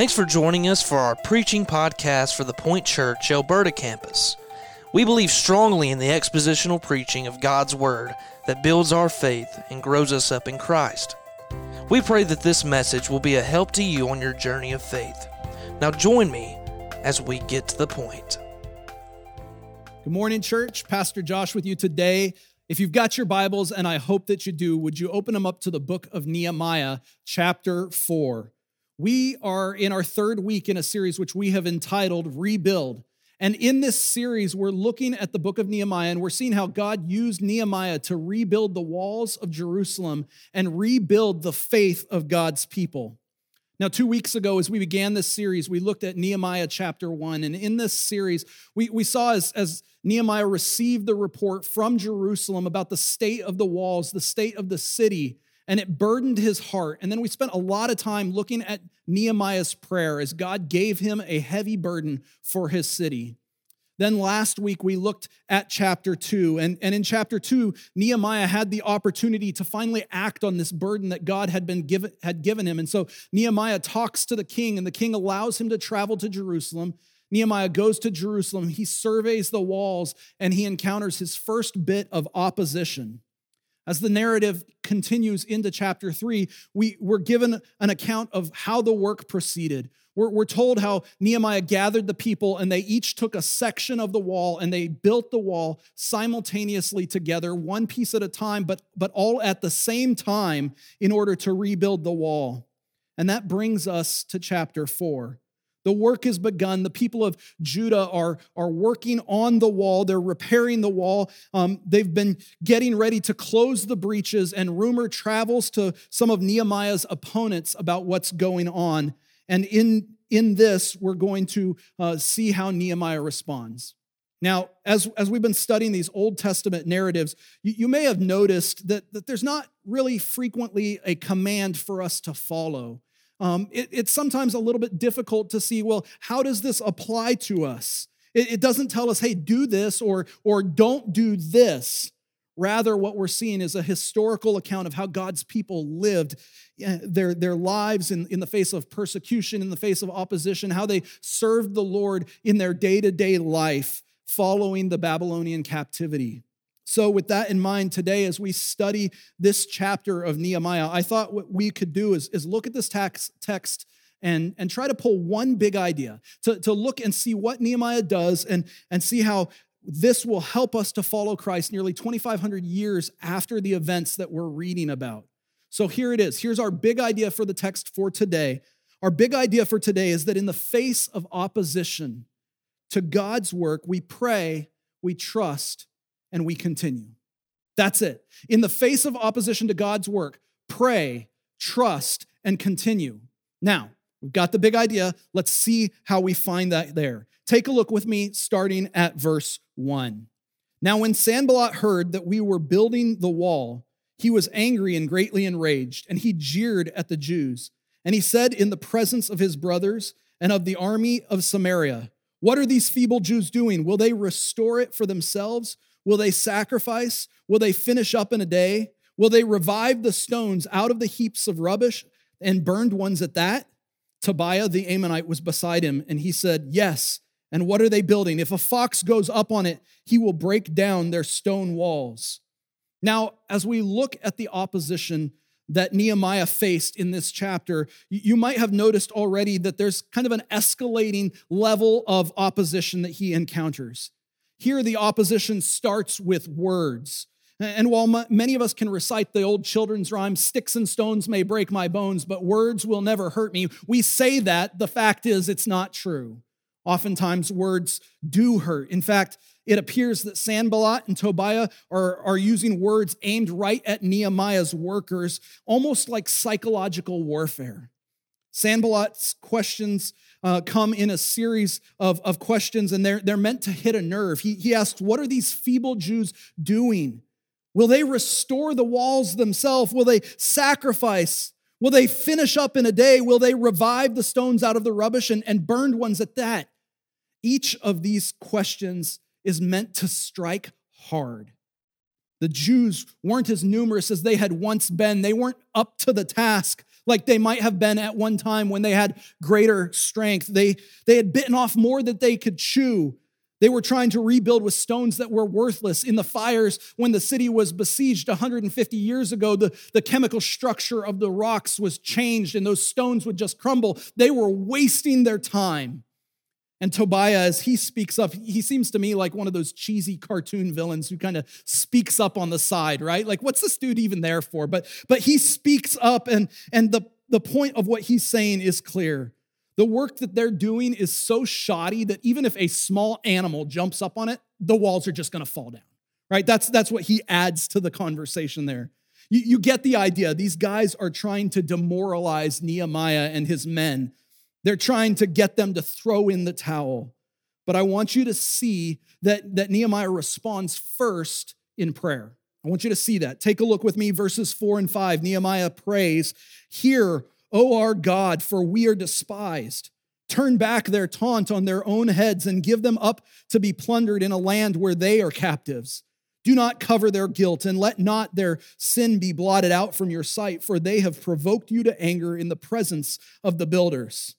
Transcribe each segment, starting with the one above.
Thanks for joining us for our preaching podcast for the Point Church Alberta campus. We believe strongly in the expositional preaching of God's Word that builds our faith and grows us up in Christ. We pray that this message will be a help to you on your journey of faith. Now, join me as we get to the point. Good morning, church. Pastor Josh with you today. If you've got your Bibles, and I hope that you do, would you open them up to the book of Nehemiah, chapter 4? We are in our third week in a series which we have entitled Rebuild. And in this series, we're looking at the book of Nehemiah and we're seeing how God used Nehemiah to rebuild the walls of Jerusalem and rebuild the faith of God's people. Now, two weeks ago, as we began this series, we looked at Nehemiah chapter one. And in this series, we, we saw as, as Nehemiah received the report from Jerusalem about the state of the walls, the state of the city, and it burdened his heart. And then we spent a lot of time looking at Nehemiah's prayer as God gave him a heavy burden for his city. Then last week we looked at chapter two. And, and in chapter two, Nehemiah had the opportunity to finally act on this burden that God had been given had given him. And so Nehemiah talks to the king, and the king allows him to travel to Jerusalem. Nehemiah goes to Jerusalem, he surveys the walls, and he encounters his first bit of opposition. As the narrative continues into chapter three, we, we're given an account of how the work proceeded. We're, we're told how Nehemiah gathered the people and they each took a section of the wall and they built the wall simultaneously together, one piece at a time, but, but all at the same time in order to rebuild the wall. And that brings us to chapter four. The work has begun. The people of Judah are, are working on the wall. They're repairing the wall. Um, they've been getting ready to close the breaches, and rumor travels to some of Nehemiah's opponents about what's going on. And in, in this, we're going to uh, see how Nehemiah responds. Now, as, as we've been studying these Old Testament narratives, you, you may have noticed that, that there's not really frequently a command for us to follow. Um, it, it's sometimes a little bit difficult to see, well, how does this apply to us? It, it doesn't tell us, hey, do this or, or don't do this. Rather, what we're seeing is a historical account of how God's people lived eh, their, their lives in, in the face of persecution, in the face of opposition, how they served the Lord in their day to day life following the Babylonian captivity. So, with that in mind, today, as we study this chapter of Nehemiah, I thought what we could do is, is look at this text, text and, and try to pull one big idea, to, to look and see what Nehemiah does and, and see how this will help us to follow Christ nearly 2,500 years after the events that we're reading about. So, here it is. Here's our big idea for the text for today. Our big idea for today is that in the face of opposition to God's work, we pray, we trust, and we continue. That's it. In the face of opposition to God's work, pray, trust, and continue. Now, we've got the big idea. Let's see how we find that there. Take a look with me, starting at verse 1. Now, when Sanballat heard that we were building the wall, he was angry and greatly enraged, and he jeered at the Jews. And he said in the presence of his brothers and of the army of Samaria, What are these feeble Jews doing? Will they restore it for themselves? Will they sacrifice? Will they finish up in a day? Will they revive the stones out of the heaps of rubbish and burned ones at that? Tobiah the Ammonite was beside him, and he said, Yes. And what are they building? If a fox goes up on it, he will break down their stone walls. Now, as we look at the opposition that Nehemiah faced in this chapter, you might have noticed already that there's kind of an escalating level of opposition that he encounters. Here, the opposition starts with words. And while many of us can recite the old children's rhyme, sticks and stones may break my bones, but words will never hurt me, we say that. The fact is, it's not true. Oftentimes, words do hurt. In fact, it appears that Sanballat and Tobiah are, are using words aimed right at Nehemiah's workers, almost like psychological warfare. Sanballat's questions uh, come in a series of, of questions, and they're, they're meant to hit a nerve. He, he asks, What are these feeble Jews doing? Will they restore the walls themselves? Will they sacrifice? Will they finish up in a day? Will they revive the stones out of the rubbish and, and burned ones at that? Each of these questions is meant to strike hard. The Jews weren't as numerous as they had once been. They weren't up to the task like they might have been at one time when they had greater strength. They, they had bitten off more that they could chew. They were trying to rebuild with stones that were worthless. In the fires, when the city was besieged 150 years ago, the, the chemical structure of the rocks was changed and those stones would just crumble. They were wasting their time. And Tobiah, as he speaks up, he seems to me like one of those cheesy cartoon villains who kind of speaks up on the side, right? Like, what's this dude even there for? But but he speaks up, and and the the point of what he's saying is clear. The work that they're doing is so shoddy that even if a small animal jumps up on it, the walls are just to fall down, right? That's that's what he adds to the conversation there. You, you get the idea. These guys are trying to demoralize Nehemiah and his men they're trying to get them to throw in the towel. But I want you to see that, that Nehemiah responds first in prayer. I want you to see that. Take a look with me, verses four and five. Nehemiah prays, Hear, O our God, for we are despised. Turn back their taunt on their own heads and give them up to be plundered in a land where they are captives. Do not cover their guilt and let not their sin be blotted out from your sight, for they have provoked you to anger in the presence of the builders.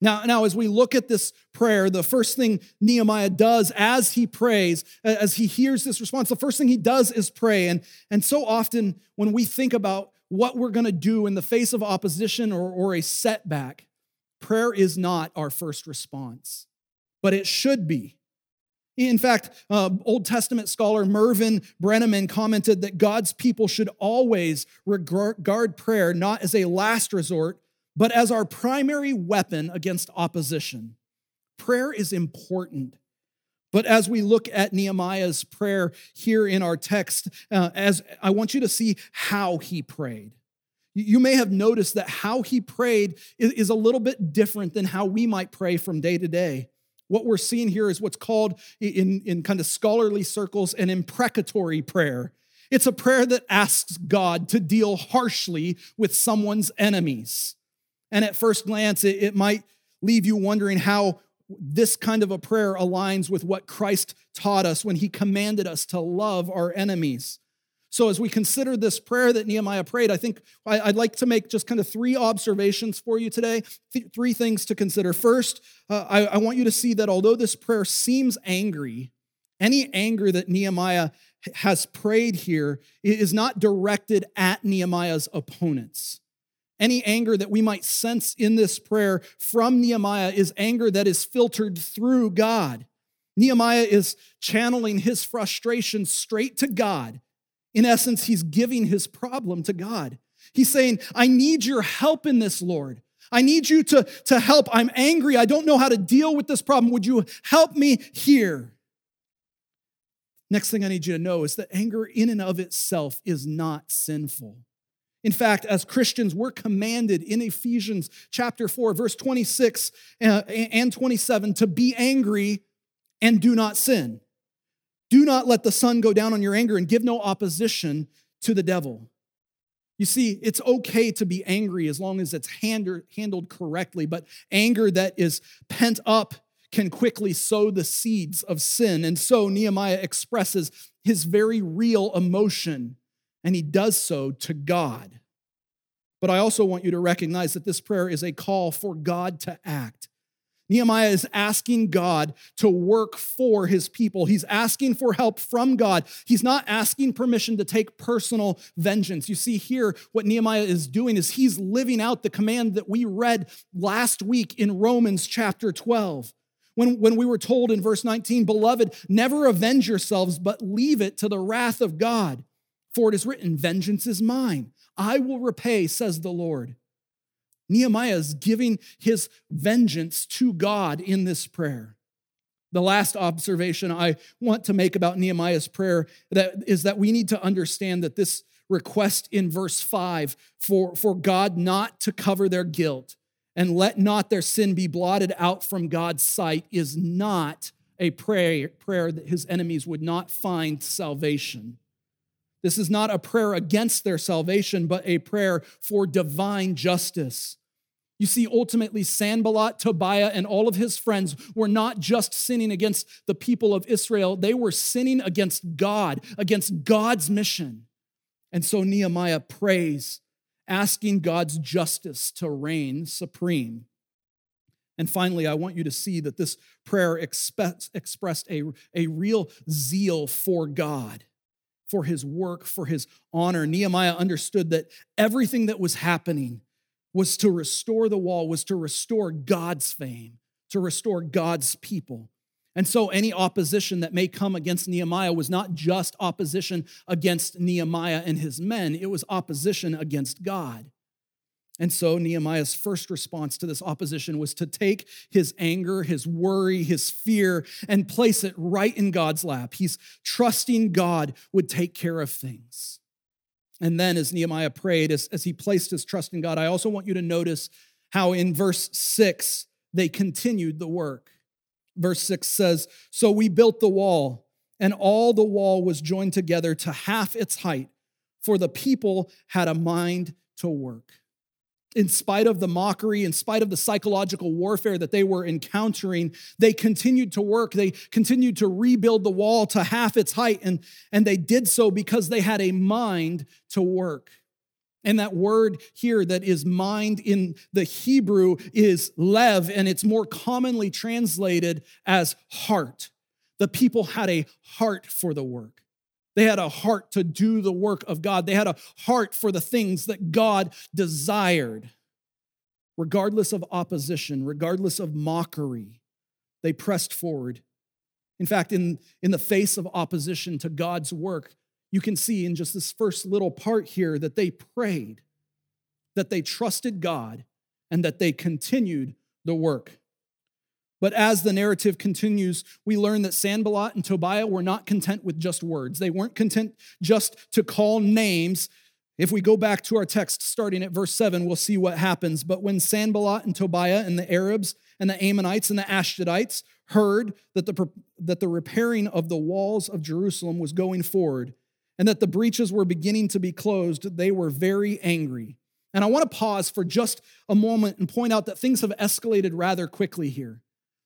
Now, now, as we look at this prayer, the first thing Nehemiah does as he prays, as he hears this response, the first thing he does is pray. And, and so often when we think about what we're going to do in the face of opposition or, or a setback, prayer is not our first response, but it should be. In fact, uh, Old Testament scholar Mervin Breneman commented that God's people should always regard prayer not as a last resort, but as our primary weapon against opposition. Prayer is important. But as we look at Nehemiah's prayer here in our text, uh, as I want you to see how he prayed. You may have noticed that how he prayed is, is a little bit different than how we might pray from day to day. What we're seeing here is what's called in, in kind of scholarly circles an imprecatory prayer. It's a prayer that asks God to deal harshly with someone's enemies. And at first glance, it, it might leave you wondering how this kind of a prayer aligns with what Christ taught us when he commanded us to love our enemies. So, as we consider this prayer that Nehemiah prayed, I think I'd like to make just kind of three observations for you today, three things to consider. First, uh, I, I want you to see that although this prayer seems angry, any anger that Nehemiah has prayed here is not directed at Nehemiah's opponents. Any anger that we might sense in this prayer from Nehemiah is anger that is filtered through God. Nehemiah is channeling his frustration straight to God. In essence, he's giving his problem to God. He's saying, I need your help in this, Lord. I need you to, to help. I'm angry. I don't know how to deal with this problem. Would you help me here? Next thing I need you to know is that anger in and of itself is not sinful. In fact, as Christians, we're commanded in Ephesians chapter 4, verse 26 uh, and 27 to be angry and do not sin. Do not let the sun go down on your anger and give no opposition to the devil. You see, it's okay to be angry as long as it's handled correctly, but anger that is pent up can quickly sow the seeds of sin. And so Nehemiah expresses his very real emotion and he does so to God. But I also want you to recognize that this prayer is a call for God to act. Nehemiah is asking God to work for his people. He's asking for help from God. He's not asking permission to take personal vengeance. You see, here, what Nehemiah is doing is he's living out the command that we read last week in Romans chapter 12. When, when we were told in verse 19, Beloved, never avenge yourselves, but leave it to the wrath of God. For it is written, Vengeance is mine. I will repay, says the Lord. Nehemiah is giving his vengeance to God in this prayer. The last observation I want to make about Nehemiah's prayer that is that we need to understand that this request in verse 5 for, for God not to cover their guilt and let not their sin be blotted out from God's sight is not a prayer, prayer that his enemies would not find salvation. This is not a prayer against their salvation, but a prayer for divine justice. You see, ultimately, Sanballat, Tobiah, and all of his friends were not just sinning against the people of Israel, they were sinning against God, against God's mission. And so Nehemiah prays, asking God's justice to reign supreme. And finally, I want you to see that this prayer expressed a, a real zeal for God, for his work, for his honor. Nehemiah understood that everything that was happening was to restore the wall, was to restore God's fame, to restore God's people. And so, any opposition that may come against Nehemiah was not just opposition against Nehemiah and his men, it was opposition against God. And so, Nehemiah's first response to this opposition was to take his anger, his worry, his fear, and place it right in God's lap. He's trusting God would take care of things. And then, as Nehemiah prayed, as, as he placed his trust in God, I also want you to notice how in verse six, they continued the work. Verse 6 says, So we built the wall, and all the wall was joined together to half its height, for the people had a mind to work. In spite of the mockery, in spite of the psychological warfare that they were encountering, they continued to work. They continued to rebuild the wall to half its height, and, and they did so because they had a mind to work. And that word here that is mind in the Hebrew is lev, and it's more commonly translated as heart. The people had a heart for the work. They had a heart to do the work of God. They had a heart for the things that God desired. Regardless of opposition, regardless of mockery, they pressed forward. In fact, in, in the face of opposition to God's work, you can see in just this first little part here that they prayed, that they trusted God, and that they continued the work. But as the narrative continues, we learn that Sanballat and Tobiah were not content with just words. They weren't content just to call names. If we go back to our text starting at verse 7, we'll see what happens. But when Sanballat and Tobiah and the Arabs and the Ammonites and the Ashdodites heard that the, that the repairing of the walls of Jerusalem was going forward, and that the breaches were beginning to be closed, they were very angry. And I want to pause for just a moment and point out that things have escalated rather quickly here.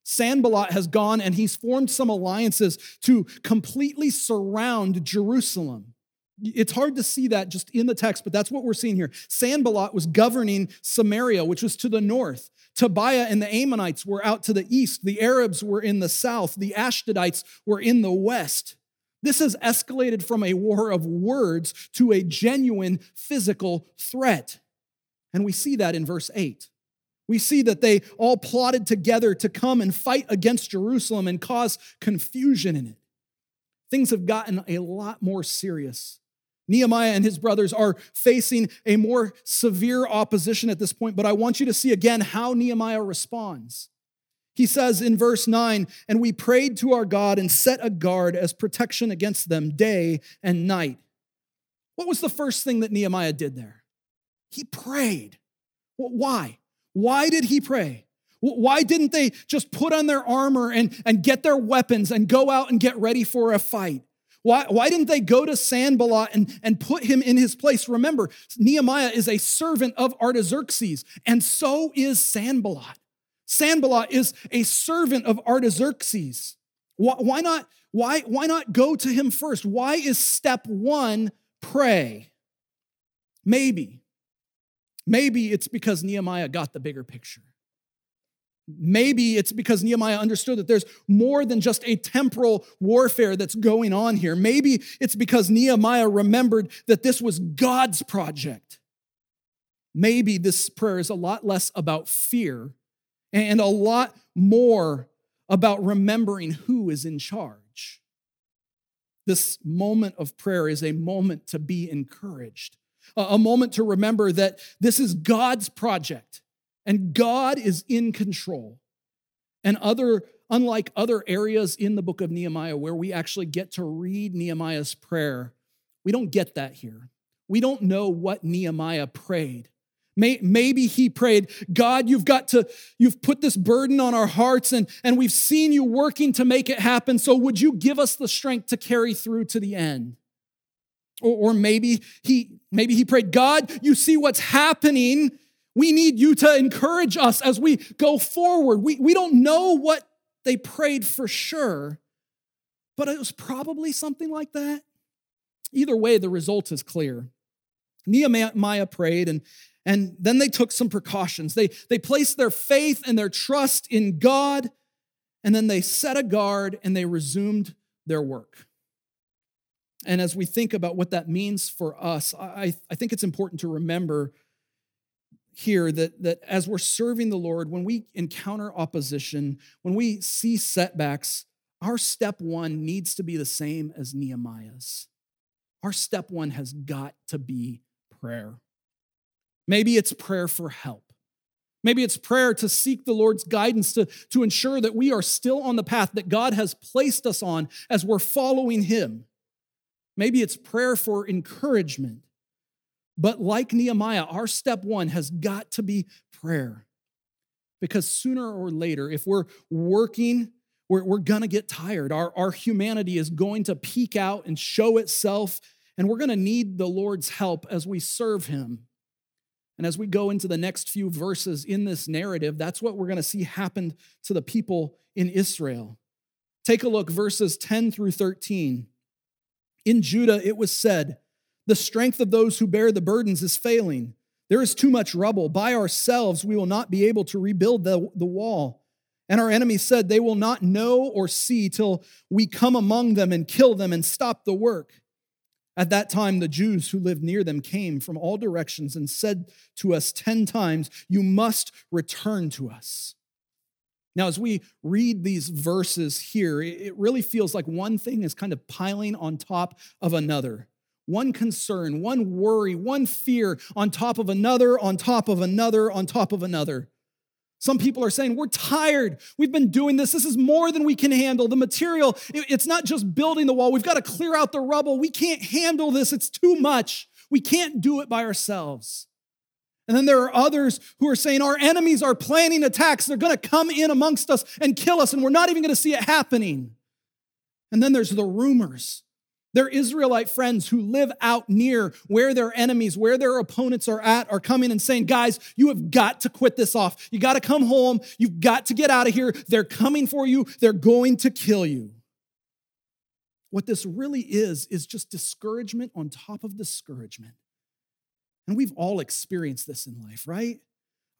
Sanballat has gone and he's formed some alliances to completely surround Jerusalem. It's hard to see that just in the text, but that's what we're seeing here. Sanballat was governing Samaria, which was to the north. Tobiah and the Ammonites were out to the east. The Arabs were in the south. The Ashdodites were in the west. This has escalated from a war of words to a genuine physical threat. And we see that in verse 8. We see that they all plotted together to come and fight against Jerusalem and cause confusion in it. Things have gotten a lot more serious. Nehemiah and his brothers are facing a more severe opposition at this point, but I want you to see again how Nehemiah responds. He says in verse 9, and we prayed to our God and set a guard as protection against them day and night. What was the first thing that Nehemiah did there? He prayed. Well, why? Why did he pray? Why didn't they just put on their armor and, and get their weapons and go out and get ready for a fight? Why, why didn't they go to Sanballat and, and put him in his place? Remember, Nehemiah is a servant of Artaxerxes, and so is Sanballat. Sanballat is a servant of Artaxerxes. Why why, not, why, why not go to him first? Why is step one pray? Maybe. Maybe it's because Nehemiah got the bigger picture. Maybe it's because Nehemiah understood that there's more than just a temporal warfare that's going on here. Maybe it's because Nehemiah remembered that this was God's project. Maybe this prayer is a lot less about fear and a lot more about remembering who is in charge. This moment of prayer is a moment to be encouraged, a moment to remember that this is God's project and God is in control. And other, unlike other areas in the book of Nehemiah where we actually get to read Nehemiah's prayer, we don't get that here. We don't know what Nehemiah prayed. Maybe he prayed, God, you've got to, you've put this burden on our hearts and, and we've seen you working to make it happen. So would you give us the strength to carry through to the end? Or, or maybe he, maybe he prayed, God, you see what's happening. We need you to encourage us as we go forward. We, we don't know what they prayed for sure, but it was probably something like that. Either way, the result is clear. Nehemiah prayed, and, and then they took some precautions. They, they placed their faith and their trust in God, and then they set a guard and they resumed their work. And as we think about what that means for us, I, I think it's important to remember here that, that as we're serving the Lord, when we encounter opposition, when we see setbacks, our step one needs to be the same as Nehemiah's. Our step one has got to be prayer. Maybe it's prayer for help. Maybe it's prayer to seek the Lord's guidance to, to ensure that we are still on the path that God has placed us on as we're following Him. Maybe it's prayer for encouragement. But like Nehemiah, our step one has got to be prayer. Because sooner or later, if we're working, we're, we're gonna get tired. Our, our humanity is going to peek out and show itself, and we're gonna need the Lord's help as we serve Him. And as we go into the next few verses in this narrative, that's what we're gonna see happen to the people in Israel. Take a look, verses 10 through 13. In Judah, it was said, The strength of those who bear the burdens is failing. There is too much rubble. By ourselves, we will not be able to rebuild the, the wall. And our enemies said, They will not know or see till we come among them and kill them and stop the work. At that time, the Jews who lived near them came from all directions and said to us ten times, You must return to us. Now, as we read these verses here, it really feels like one thing is kind of piling on top of another. One concern, one worry, one fear on top of another, on top of another, on top of another. Some people are saying, We're tired. We've been doing this. This is more than we can handle. The material, it's not just building the wall. We've got to clear out the rubble. We can't handle this. It's too much. We can't do it by ourselves. And then there are others who are saying our enemies are planning attacks. They're going to come in amongst us and kill us, and we're not even going to see it happening. And then there's the rumors. Their Israelite friends who live out near where their enemies, where their opponents are at, are coming and saying, Guys, you have got to quit this off. You got to come home. You've got to get out of here. They're coming for you. They're going to kill you. What this really is, is just discouragement on top of discouragement. And we've all experienced this in life, right?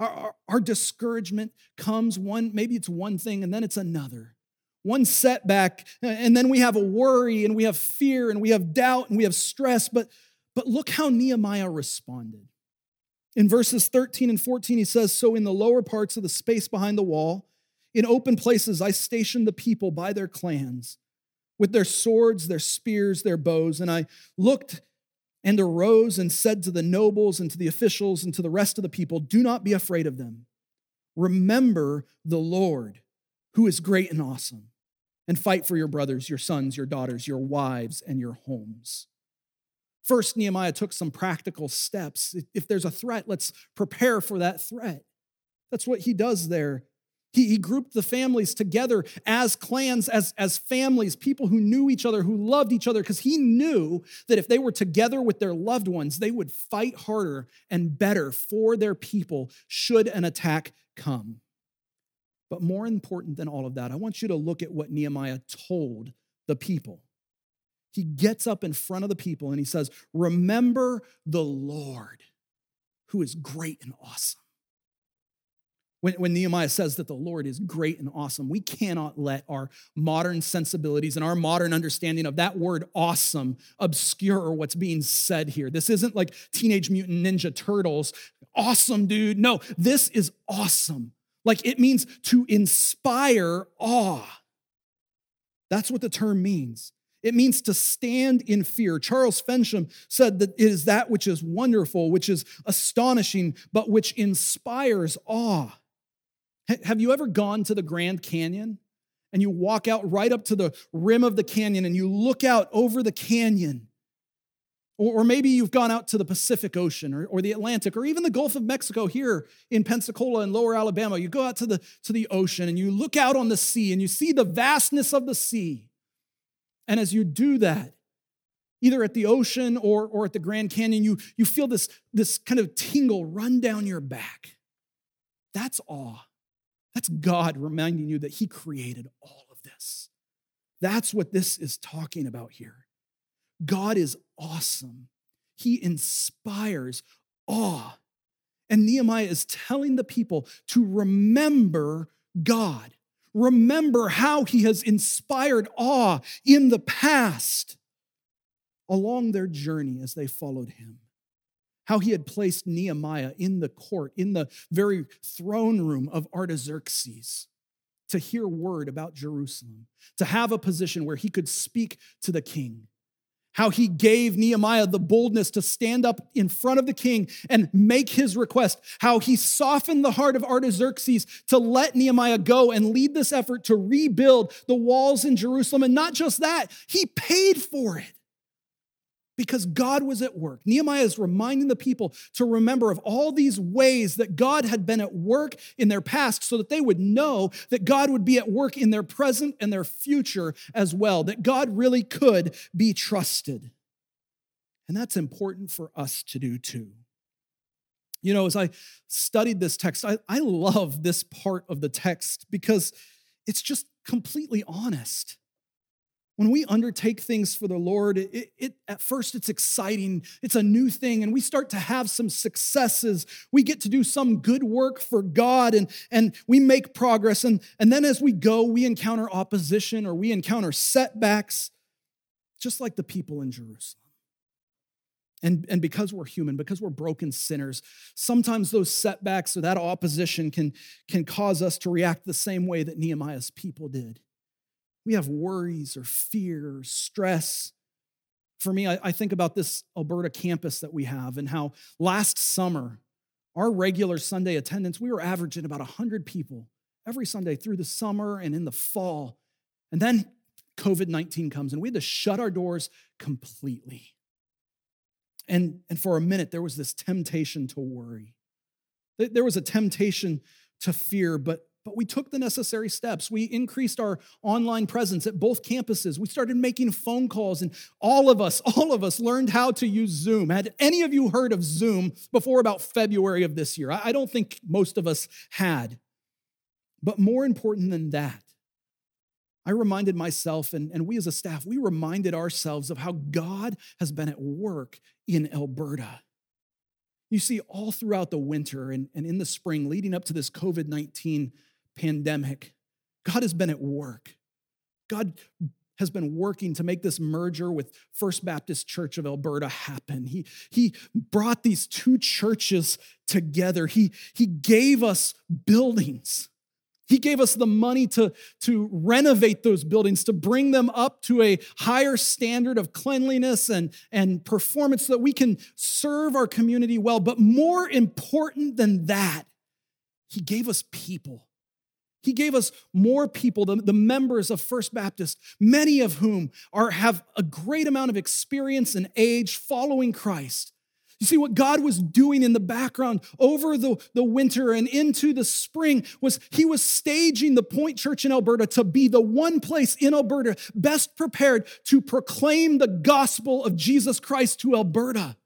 Our, our, our, discouragement comes one, maybe it's one thing and then it's another. One setback, and then we have a worry and we have fear and we have doubt and we have stress. But, but look how Nehemiah responded. In verses 13 and 14, he says, So in the lower parts of the space behind the wall, in open places, I stationed the people by their clans with their swords, their spears, their bows, and I looked and arose and said to the nobles and to the officials and to the rest of the people, Do not be afraid of them. Remember the Lord, who is great and awesome, and fight for your brothers, your sons, your daughters, your wives, and your homes. First, Nehemiah took some practical steps. If there's a threat, let's prepare for that threat. That's what he does there he, he grouped the families together as clans, as, as families, people who knew each other, who loved each other, because he knew that if they were together with their loved ones, they would fight harder and better for their people should an attack come. But more important than all of that, I want you to look at what Nehemiah told the people. He gets up in front of the people and he says, Remember the Lord, who is great and awesome. When, when Nehemiah says that the Lord is great and awesome, we cannot let our modern sensibilities and our modern understanding of that word awesome obscure what's being said here. This isn't like Teenage Mutant Ninja Turtles. Awesome, dude. No, this is awesome. Like it means to inspire awe. That's what the term means. It means to stand in fear. Charles Fensham said that it is that which is wonderful, which is astonishing, but which inspires awe. Have you ever gone to the Grand Canyon and you walk out right up to the rim of the canyon and you look out over the canyon? Or, maybe you've gone out to the Pacific Ocean or, or the Atlantic or even the Gulf of Mexico here in Pensacola and lower Alabama. You go out to the, to the ocean and you look out on the sea and you see the vastness of the sea. And as you do that, either at the ocean or, or at the Grand Canyon, you, you feel this, this kind of tingle run down your back. That's awe. That's God reminding you that He created all of this. That's what this is talking about here. God is awesome. He inspires awe. And Nehemiah is telling the people to remember God. Remember how he has inspired awe in the past along their journey as they followed him. How he had placed Nehemiah in the court, in the very throne room of Artaxerxes to hear word about Jerusalem, to have a position where he could speak to the king. How he gave Nehemiah the boldness to stand up in front of the king and make his request, how he softened the heart of Artaxerxes to let Nehemiah go and lead this effort to rebuild the walls in Jerusalem. And not just that, he paid for it because God was at work. Nehemiah is reminding the people to remember of all these ways that God had been at work in their past so that they would know that God would be at work in their present and their future as well, that God really could be trusted. And that's important for us to do too. You know, as I studied this text, I, I love this part of the text because it's just completely honest when we undertake things for the lord it, it, at first it's exciting it's a new thing and we start to have some successes. We get to do some good work for god and, and we make progress and, and then as we go we encounter opposition or we encounter setbacks just like the people in jerusalem. And, and because we're human because we're broken sinners sometimes those setbacks or that opposition can, can cause us to react the same way that nehemiah's people did we have worries or fear, or stress. For me, I, I think about this Alberta campus that we have and how last summer, our regular Sunday attendance, we were averaging about 100 people every Sunday through the summer and in the fall. And then COVID 19 comes and we had to shut our doors completely. And, and for a minute, there was this temptation to worry. There was a temptation to fear, but but we took the necessary steps. We increased our online presence at both campuses. We started making phone calls, and all of us, all of us learned how to use Zoom. Had any of you heard of Zoom before about February of this year? I don't think most of us had. But more important than that, I reminded myself, and, and we as a staff, we reminded ourselves of how God has been at work in Alberta. You see, all throughout the winter and, and in the spring leading up to this COVID 19 pandemic, God has been at work. God has been working to make this merger with First Baptist Church of Alberta happen. He, he brought these two churches together. He, he gave us buildings. He gave us the money to, to renovate those buildings, to bring them up to a higher standard of cleanliness and, and performance so that we can serve our community well. But more important than that, He gave us people. He gave us more people, the, the members of First Baptist, many of whom are, have a great amount of experience and age following Christ. You see, what God was doing in the background over the, the winter and into the spring was He was staging the Point Church in Alberta to be the one place in Alberta best prepared to proclaim the gospel of Jesus Christ to Alberta.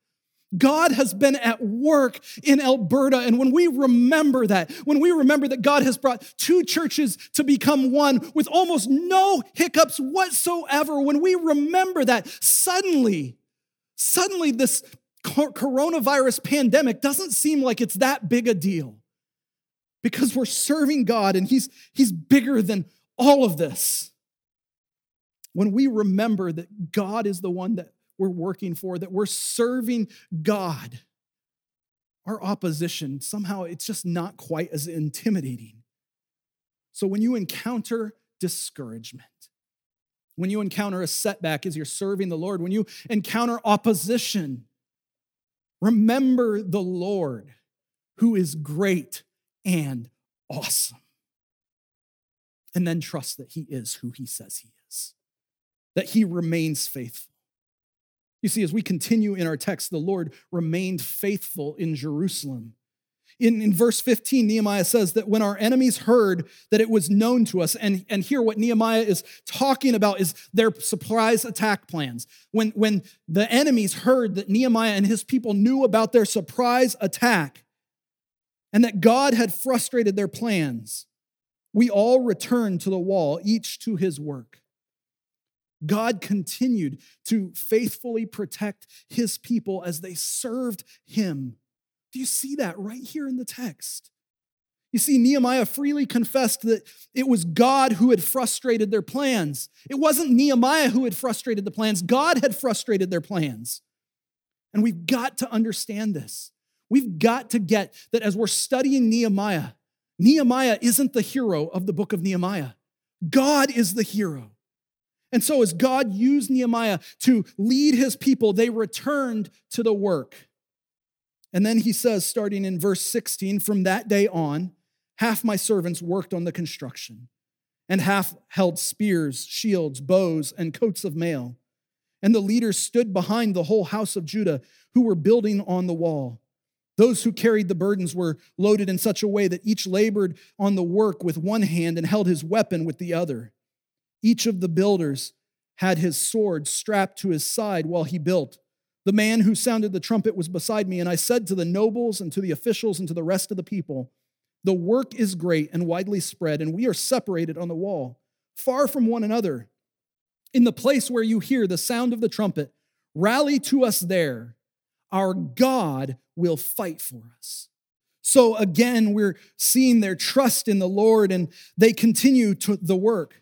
God has been at work in Alberta. And when we remember that, when we remember that God has brought two churches to become one with almost no hiccups whatsoever, when we remember that, suddenly, suddenly this coronavirus pandemic doesn't seem like it's that big a deal because we're serving God and He's, he's bigger than all of this. When we remember that God is the one that we're working for, that we're serving God, our opposition, somehow it's just not quite as intimidating. So when you encounter discouragement, when you encounter a setback as you're serving the Lord, when you encounter opposition, remember the Lord who is great and awesome. And then trust that He is who He says He is, that He remains faithful. You see, as we continue in our text, the Lord remained faithful in Jerusalem. In, in verse 15, Nehemiah says that when our enemies heard that it was known to us, and, and here what Nehemiah is talking about is their surprise attack plans. When, when the enemies heard that Nehemiah and his people knew about their surprise attack and that God had frustrated their plans, we all returned to the wall, each to his work. God continued to faithfully protect his people as they served him do you see that right here in the text? You see, Nehemiah freely confessed that it was God who had frustrated their plans. It wasn't Nehemiah who had frustrated the plans, God had frustrated their plans. And we've got to understand this. We've got to get that as we're studying Nehemiah, Nehemiah isn't the hero of the book of Nehemiah. God is the hero. And so, as God used Nehemiah to lead his people, they returned to the work. And then he says, starting in verse 16, from that day on, half my servants worked on the construction, and half held spears, shields, bows, and coats of mail. And the leaders stood behind the whole house of Judah who were building on the wall. Those who carried the burdens were loaded in such a way that each labored on the work with one hand and held his weapon with the other. Each of the builders had his sword strapped to his side while he built. The man who sounded the trumpet was beside me, and I said to the nobles and to the officials and to the rest of the people, The work is great and widely spread, and we are separated on the wall, far from one another. In the place where you hear the sound of the trumpet, rally to us there. Our God will fight for us. So again, we're seeing their trust in the Lord, and they continue to the work.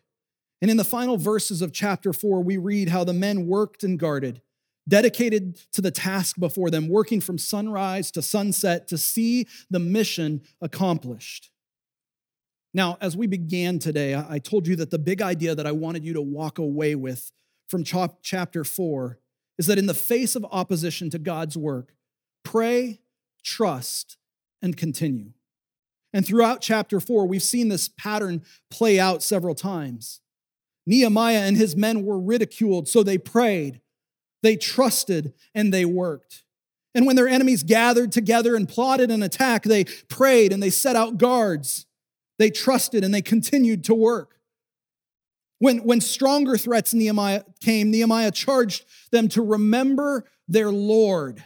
And in the final verses of chapter four, we read how the men worked and guarded dedicated to the task before them, working from sunrise to sunset to see the mission accomplished. Now, as we began today, I told you that the big idea that I wanted you to walk away with from chapter four is that in the face of opposition to God's work, pray, trust, and continue. And throughout chapter four, we've seen this pattern play out several times. Nehemiah and his men were ridiculed, so they prayed. They trusted and they worked. And when their enemies gathered together and plotted an attack, they prayed and they set out guards. They trusted and they continued to work. When, when stronger threats Nehemiah came, Nehemiah charged them to remember their Lord.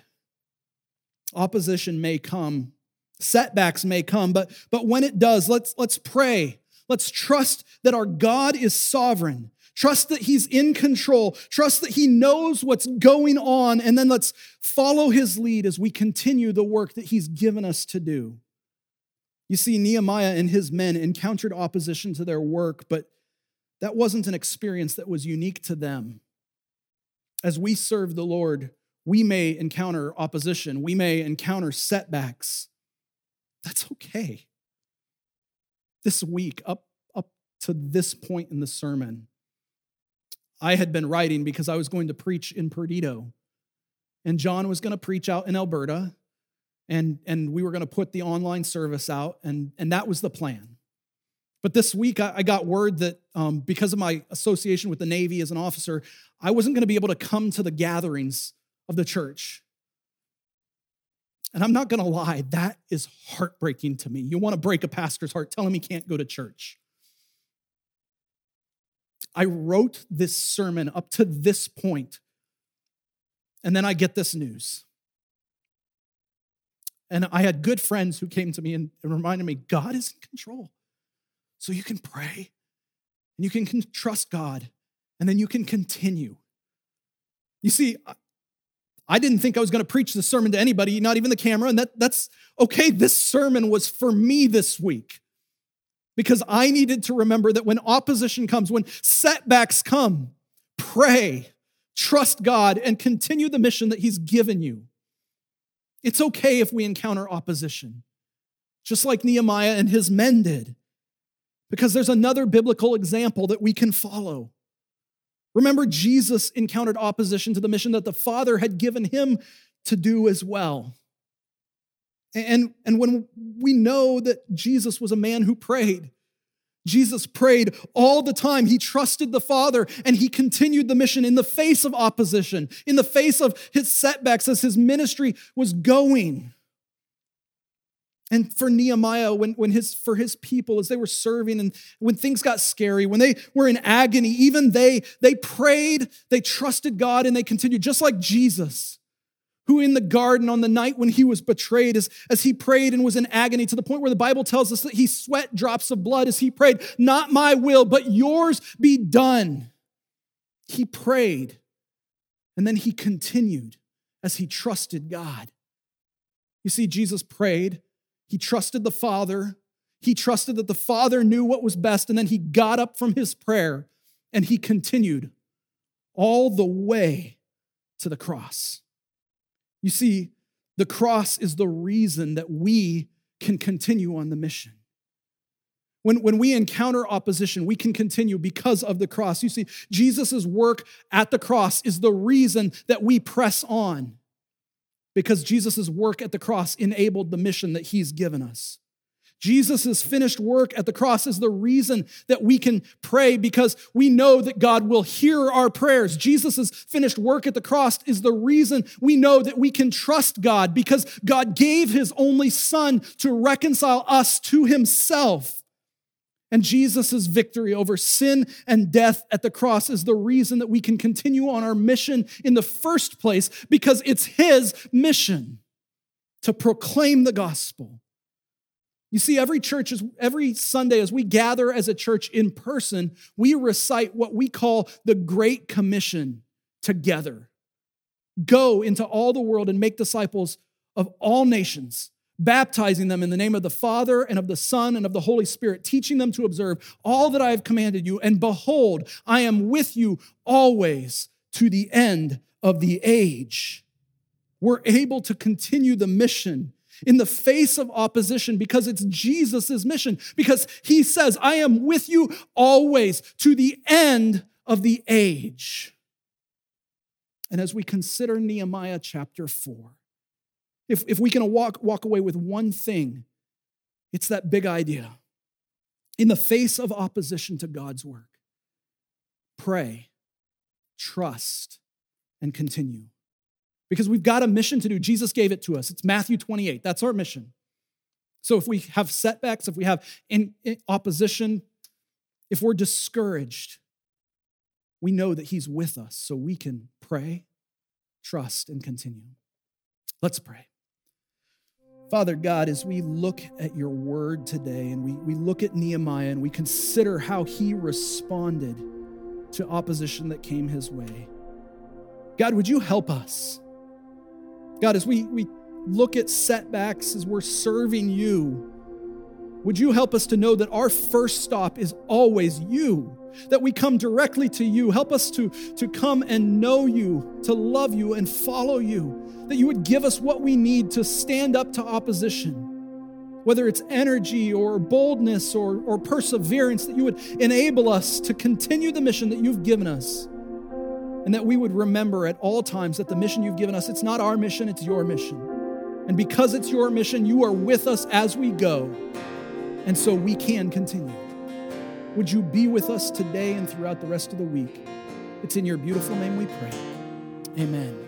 Opposition may come, setbacks may come, but, but when it does, let's, let's pray. Let's trust that our God is sovereign Trust that He's in control. Trust that He knows what's going on. And then let's follow His lead as we continue the work that He's given us to do. You see, Nehemiah and his men encountered opposition to their work, but that wasn't an experience that was unique to them. As we serve the Lord, we may encounter opposition, we may encounter setbacks. That's okay. This week, up, up to this point in the sermon, I had been writing because I was going to preach in Perdido. And John was going to preach out in Alberta. And, and we were going to put the online service out. And, and that was the plan. But this week, I, I got word that um, because of my association with the Navy as an officer, I wasn't going to be able to come to the gatherings of the church. And I'm not going to lie, that is heartbreaking to me. You want to break a pastor's heart, tell him he can't go to church. I wrote this sermon up to this point, and then I get this news. And I had good friends who came to me and, reminded me God is in control. So you can pray and you can trust God, and then you can continue. You see, I didn't think I was going to preach the sermon to anybody, not even the camera, and that, that's okay. This sermon was for me this week because I needed to remember that when opposition comes, when setbacks come, pray, trust God, and continue the mission that He's given you. It's okay if we encounter opposition, just like Nehemiah and his men did, because there's another biblical example that we can follow. Remember, Jesus encountered opposition to the mission that the Father had given him to do as well. And, and when we know that Jesus was a man who prayed, Jesus prayed all the time. He trusted the Father and he continued the mission in the face of opposition, in the face of his setbacks as his ministry was going. And for Nehemiah, when, when his, for his people, as they were serving and when things got scary, when they were in agony, even they, they prayed, they trusted God, and they continued, just like Jesus, who in the garden on the night when he was betrayed, as, as he prayed and was in agony to the point where the Bible tells us that he sweat drops of blood as he prayed, Not my will, but yours be done. He prayed, and then he continued as he trusted God. You see, Jesus prayed he trusted the Father. He trusted that the Father knew what was best. And then he got up from his prayer and he continued all the way to the cross. You see, the cross is the reason that we can continue on the mission. When, when we encounter opposition, we can continue because of the cross. You see, Jesus' work at the cross is the reason that we press on because Jesus' work at the cross enabled the mission that he's given us. Jesus' finished work at the cross is the reason that we can pray because we know that God will hear our prayers. Jesus' finished work at the cross is the reason we know that we can trust God because God gave his only son to reconcile us to himself. And Jesus' victory over sin and death at the cross is the reason that we can continue on our mission in the first place because it's His mission to proclaim the gospel. You see, every church, is, every Sunday, as we gather as a church in person, we recite what we call the Great Commission together. Go into all the world and make disciples of all nations baptizing them in the name of the Father and of the Son and of the Holy Spirit, teaching them to observe all that I have commanded you. And behold, I am with you always to the end of the age. We're able to continue the mission in the face of opposition because it's Jesus' mission, because he says, I am with you always to the end of the age. And as we consider Nehemiah chapter 4, if, if we can walk, walk away with one thing, it's that big idea. In the face of opposition to God's work, pray, trust, and continue. Because we've got a mission to do. Jesus gave it to us. It's Matthew 28. That's our mission. So if we have setbacks, if we have in, in opposition, if we're discouraged, we know that He's with us so we can pray, trust, and continue. Let's pray. Father God, as we look at your word today and we, we look at Nehemiah and we consider how he responded to opposition that came his way, God, would you help us? God, as we, we look at setbacks, as we're serving you, would you help us to know that our first stop is always you? That we come directly to you. Help us to, to come and know you, to love you and follow you. That you would give us what we need to stand up to opposition, whether it's energy or boldness or, or perseverance, that you would enable us to continue the mission that you've given us. And that we would remember at all times that the mission you've given us, it's not our mission, it's your mission. And because it's your mission, you are with us as we go and so we can continue. Would you be with us today and throughout the rest of the week? It's in your beautiful name we pray. Amen.